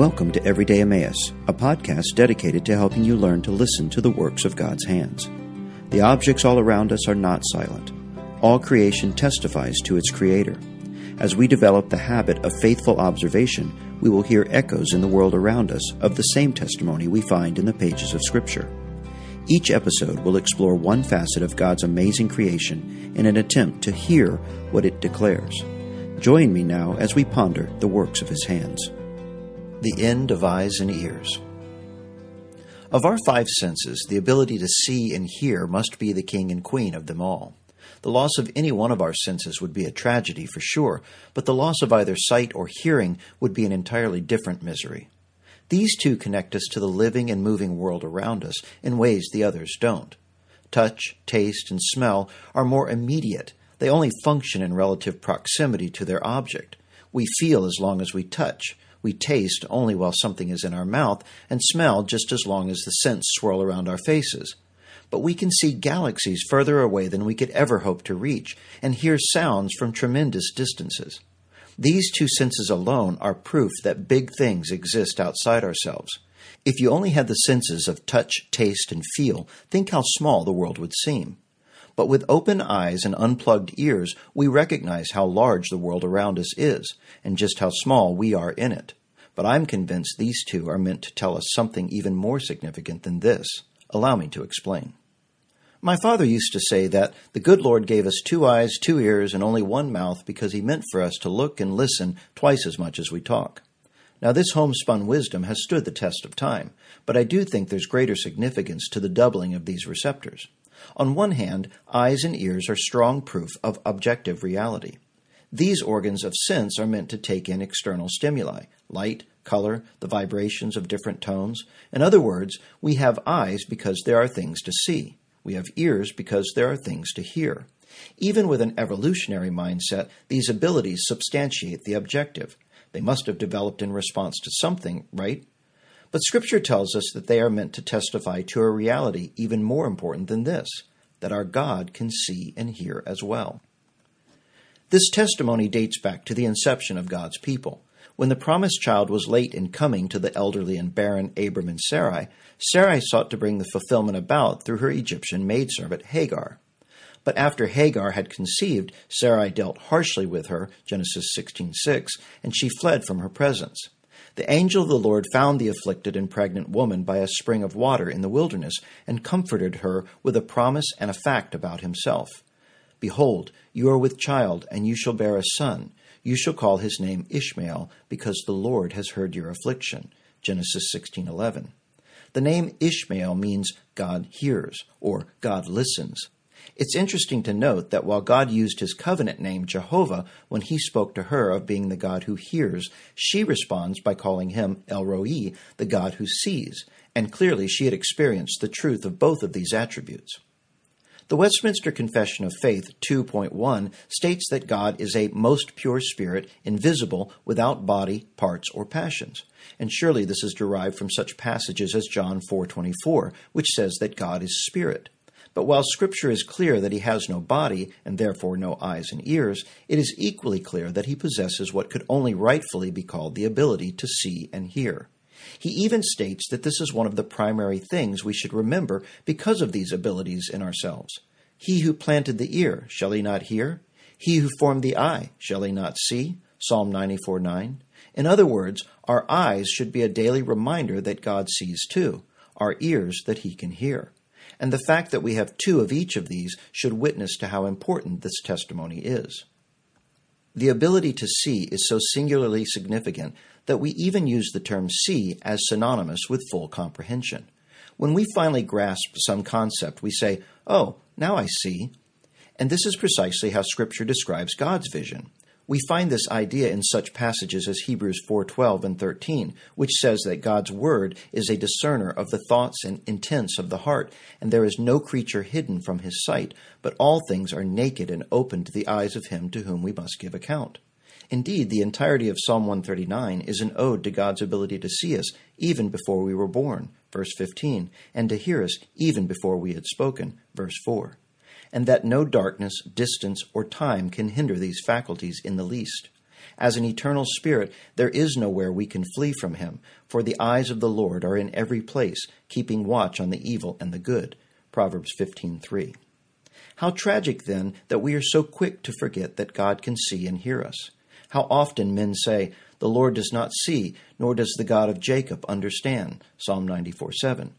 Welcome to Everyday Emmaus, a podcast dedicated to helping you learn to listen to the works of God's hands. The objects all around us are not silent. All creation testifies to its Creator. As we develop the habit of faithful observation, we will hear echoes in the world around us of the same testimony we find in the pages of Scripture. Each episode will explore one facet of God's amazing creation in an attempt to hear what it declares. Join me now as we ponder the works of His hands. The end of eyes and ears. Of our five senses, the ability to see and hear must be the king and queen of them all. The loss of any one of our senses would be a tragedy for sure, but the loss of either sight or hearing would be an entirely different misery. These two connect us to the living and moving world around us in ways the others don't. Touch, taste, and smell are more immediate. They only function in relative proximity to their object. We feel as long as we touch. We taste only while something is in our mouth, and smell just as long as the scents swirl around our faces. But we can see galaxies further away than we could ever hope to reach, and hear sounds from tremendous distances. These two senses alone are proof that big things exist outside ourselves. If you only had the senses of touch, taste, and feel, think how small the world would seem. But with open eyes and unplugged ears, we recognize how large the world around us is, and just how small we are in it. But I'm convinced these two are meant to tell us something even more significant than this. Allow me to explain. My father used to say that the good Lord gave us two eyes, two ears, and only one mouth because he meant for us to look and listen twice as much as we talk. Now, this homespun wisdom has stood the test of time, but I do think there's greater significance to the doubling of these receptors. On one hand, eyes and ears are strong proof of objective reality. These organs of sense are meant to take in external stimuli light, color, the vibrations of different tones. In other words, we have eyes because there are things to see. We have ears because there are things to hear. Even with an evolutionary mindset, these abilities substantiate the objective. They must have developed in response to something, right? But Scripture tells us that they are meant to testify to a reality even more important than this that our God can see and hear as well. This testimony dates back to the inception of God's people. When the promised child was late in coming to the elderly and barren Abram and Sarai, Sarai sought to bring the fulfillment about through her Egyptian maidservant Hagar. But after Hagar had conceived, Sarai dealt harshly with her, Genesis 16:6, and she fled from her presence. The angel of the Lord found the afflicted and pregnant woman by a spring of water in the wilderness, and comforted her with a promise and a fact about himself. Behold, you are with child, and you shall bear a son. You shall call his name Ishmael, because the Lord has heard your affliction. Genesis 16:11. The name Ishmael means God hears or God listens. It's interesting to note that while God used his covenant name, Jehovah, when he spoke to her of being the God who hears, she responds by calling him El Roi, the God who sees, and clearly she had experienced the truth of both of these attributes. The Westminster Confession of Faith 2.1 states that God is a most pure spirit, invisible, without body, parts, or passions. And surely this is derived from such passages as John 4:24, which says that God is spirit. But while Scripture is clear that he has no body, and therefore no eyes and ears, it is equally clear that he possesses what could only rightfully be called the ability to see and hear. He even states that this is one of the primary things we should remember because of these abilities in ourselves. He who planted the ear, shall he not hear? He who formed the eye, shall he not see? Psalm 94 9. In other words, our eyes should be a daily reminder that God sees too, our ears that he can hear and the fact that we have two of each of these should witness to how important this testimony is. The ability to see is so singularly significant that we even use the term see as synonymous with full comprehension. When we finally grasp some concept, we say, Oh, now I see. And this is precisely how Scripture describes God's vision. We find this idea in such passages as Hebrews 4:12 and 13, which says that God's word is a discerner of the thoughts and intents of the heart, and there is no creature hidden from his sight, but all things are naked and open to the eyes of him to whom we must give account. Indeed, the entirety of Psalm 139 is an ode to God's ability to see us even before we were born, verse 15, and to hear us even before we had spoken, verse 4 and that no darkness, distance, or time can hinder these faculties in the least. As an eternal spirit, there is nowhere we can flee from him, for the eyes of the Lord are in every place, keeping watch on the evil and the good. Proverbs 15:3. How tragic then that we are so quick to forget that God can see and hear us. How often men say, "The Lord does not see, nor does the God of Jacob understand." Psalm 94:7.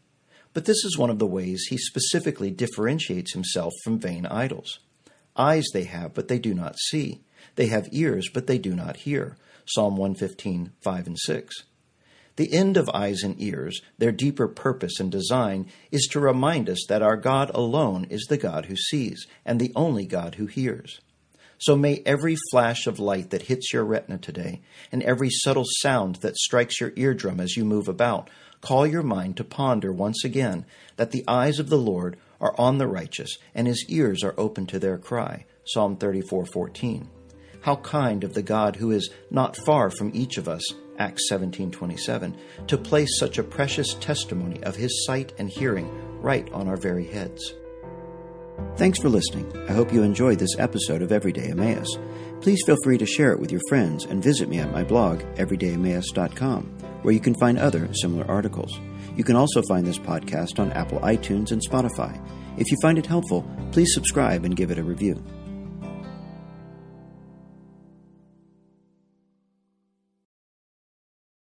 But this is one of the ways he specifically differentiates himself from vain idols. Eyes they have, but they do not see. They have ears, but they do not hear. Psalm 115, 5 and 6. The end of eyes and ears, their deeper purpose and design, is to remind us that our God alone is the God who sees, and the only God who hears. So may every flash of light that hits your retina today, and every subtle sound that strikes your eardrum as you move about, call your mind to ponder once again that the eyes of the Lord are on the righteous, and his ears are open to their cry. Psalm 34:14. How kind of the God who is not far from each of us, Acts 17:27, to place such a precious testimony of his sight and hearing right on our very heads. Thanks for listening. I hope you enjoyed this episode of Everyday Emmaus. Please feel free to share it with your friends and visit me at my blog, everydayemmaus.com, where you can find other similar articles. You can also find this podcast on Apple iTunes and Spotify. If you find it helpful, please subscribe and give it a review.